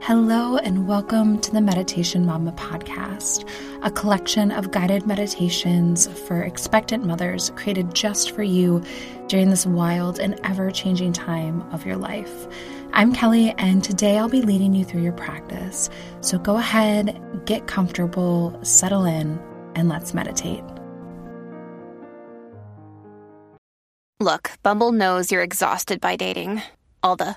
Hello, and welcome to the Meditation Mama podcast, a collection of guided meditations for expectant mothers created just for you during this wild and ever changing time of your life. I'm Kelly, and today I'll be leading you through your practice. So go ahead, get comfortable, settle in, and let's meditate. Look, Bumble knows you're exhausted by dating. All the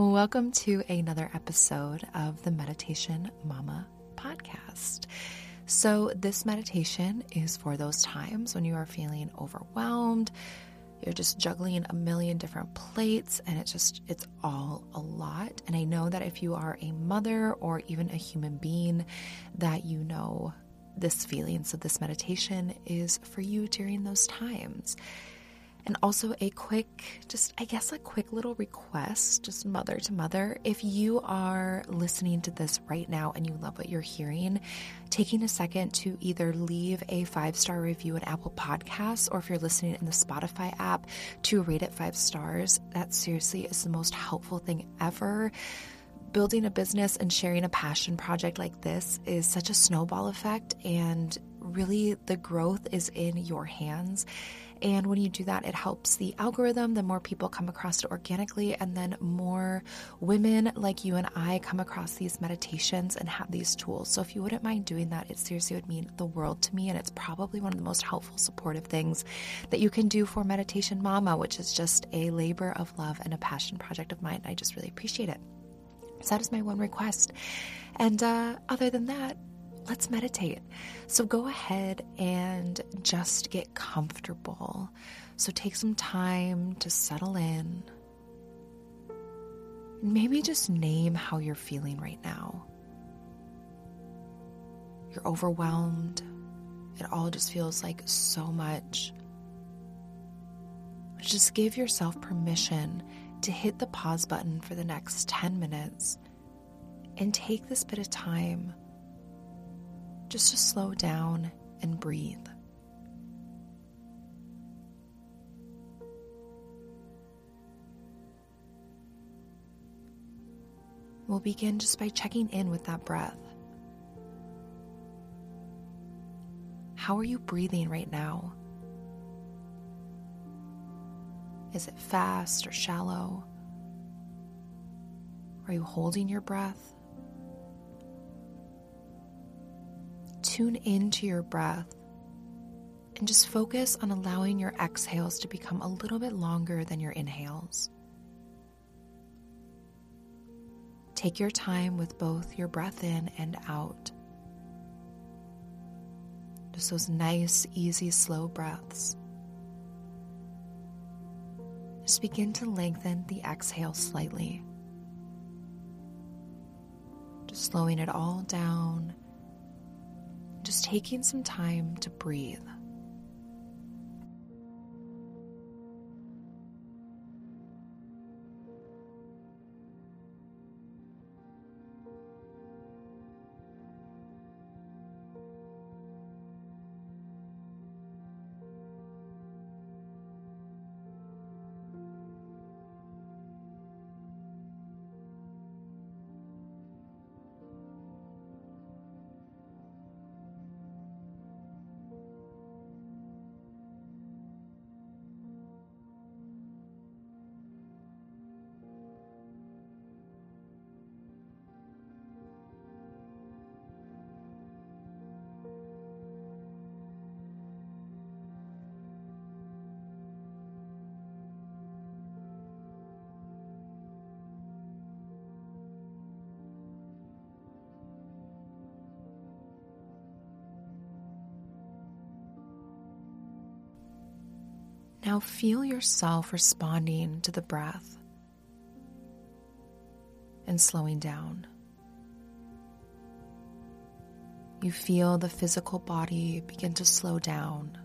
Welcome to another episode of the Meditation Mama podcast. So, this meditation is for those times when you are feeling overwhelmed, you're just juggling a million different plates, and it's just, it's all a lot. And I know that if you are a mother or even a human being, that you know this feeling. So, this meditation is for you during those times. And also, a quick, just I guess, a quick little request, just mother to mother. If you are listening to this right now and you love what you're hearing, taking a second to either leave a five star review in Apple Podcasts or if you're listening in the Spotify app, to rate it five stars. That seriously is the most helpful thing ever building a business and sharing a passion project like this is such a snowball effect, and really the growth is in your hands. And when you do that, it helps the algorithm. The more people come across it organically, and then more women like you and I come across these meditations and have these tools. So if you wouldn't mind doing that, it seriously would mean the world to me. And it's probably one of the most helpful, supportive things that you can do for Meditation Mama, which is just a labor of love and a passion project of mine. I just really appreciate it. So that is my one request. And uh, other than that, let's meditate. So go ahead and just get comfortable. So take some time to settle in. Maybe just name how you're feeling right now. You're overwhelmed. It all just feels like so much. Just give yourself permission to hit the pause button for the next 10 minutes and take this bit of time just to slow down and breathe. We'll begin just by checking in with that breath. How are you breathing right now? Is it fast or shallow? Are you holding your breath? Tune into your breath and just focus on allowing your exhales to become a little bit longer than your inhales. Take your time with both your breath in and out. Just those nice, easy, slow breaths. Just begin to lengthen the exhale slightly. Just slowing it all down just taking some time to breathe. Now feel yourself responding to the breath and slowing down. You feel the physical body begin to slow down.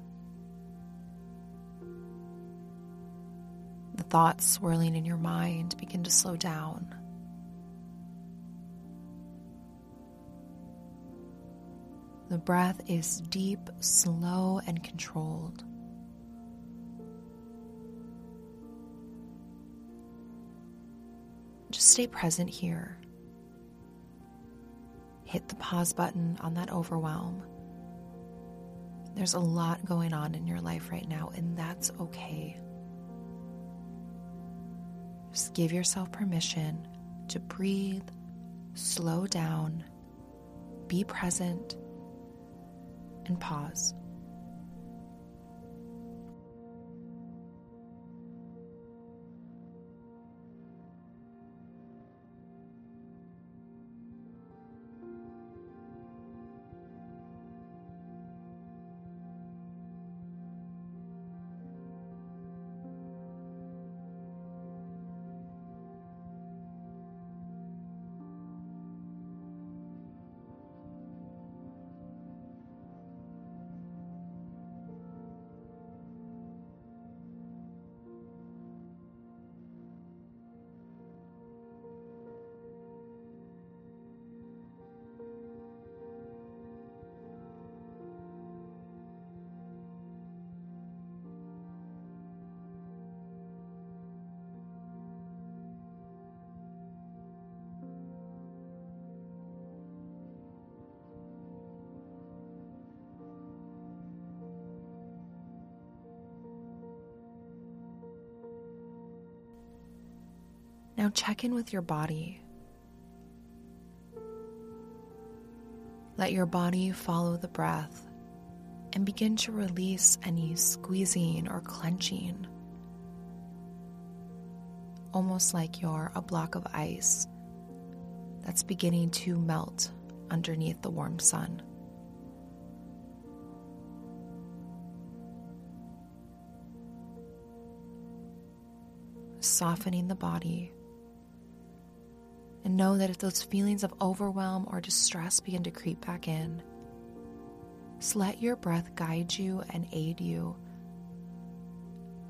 The thoughts swirling in your mind begin to slow down. The breath is deep, slow, and controlled. Just stay present here. Hit the pause button on that overwhelm. There's a lot going on in your life right now, and that's okay. Just give yourself permission to breathe, slow down, be present, and pause. Now check in with your body. Let your body follow the breath and begin to release any squeezing or clenching. Almost like you're a block of ice that's beginning to melt underneath the warm sun. Softening the body and know that if those feelings of overwhelm or distress begin to creep back in, just let your breath guide you and aid you,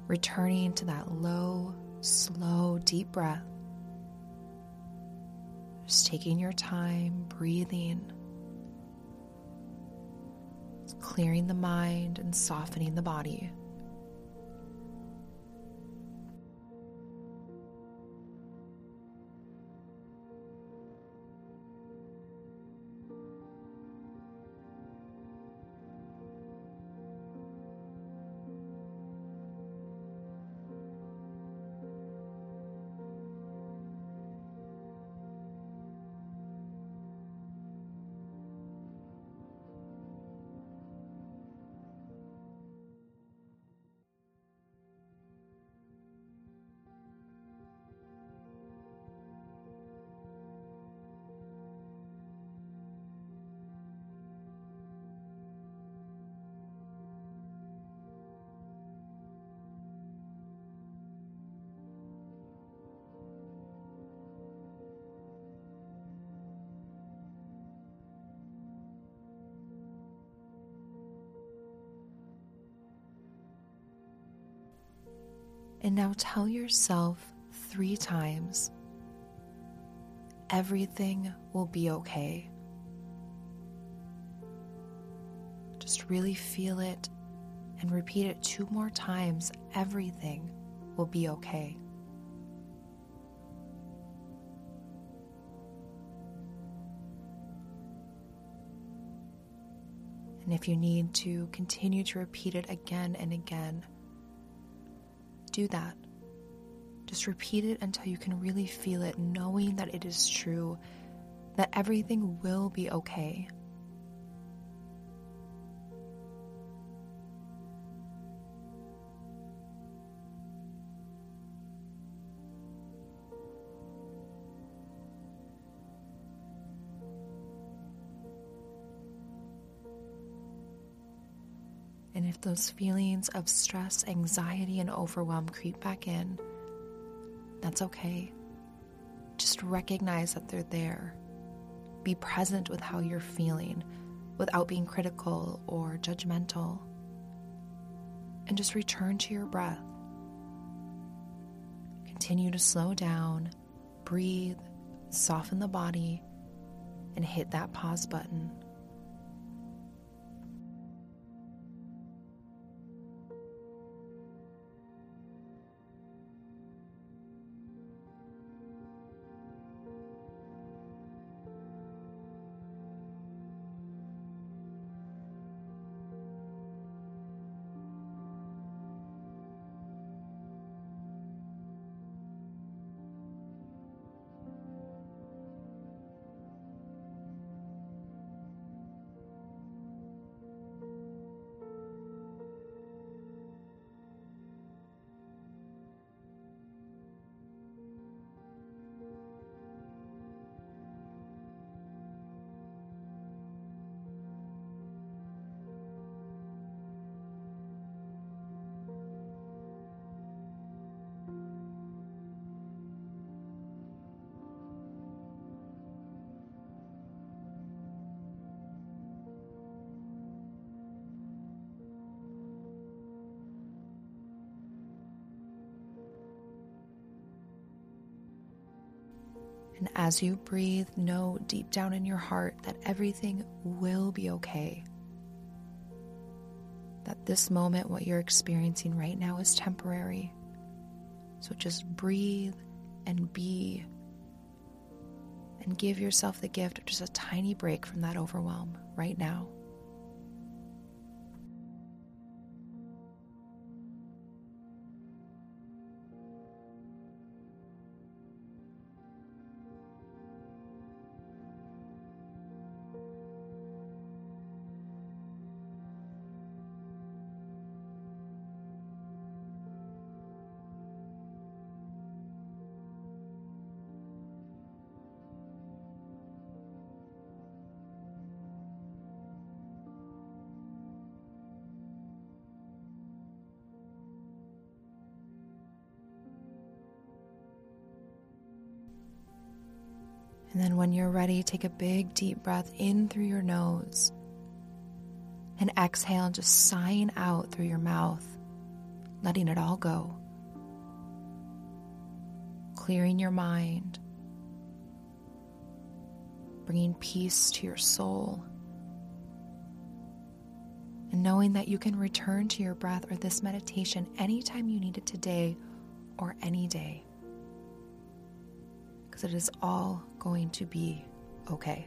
returning to that low, slow, deep breath. Just taking your time, breathing, clearing the mind and softening the body. And now tell yourself three times everything will be okay. Just really feel it and repeat it two more times. Everything will be okay. And if you need to continue to repeat it again and again, do that. Just repeat it until you can really feel it, knowing that it is true, that everything will be okay. And if those feelings of stress, anxiety, and overwhelm creep back in, that's okay. Just recognize that they're there. Be present with how you're feeling. without being critical or judgmental. And just return to your breath. Continue to slow down, breathe, soften the body, and hit that pause button. And as you breathe, know deep down in your heart that everything will be okay. That this moment, what you're experiencing right now, is temporary. So just breathe and be. And give yourself the gift of just a tiny break from that overwhelm right now. And then when you're ready, take a big deep breath in through your nose and exhale, just sighing out through your mouth, letting it all go. Clearing your mind, bringing peace to your soul, and knowing that you can return to your breath or this meditation anytime you need it today or any day. Because it is all going to be okay.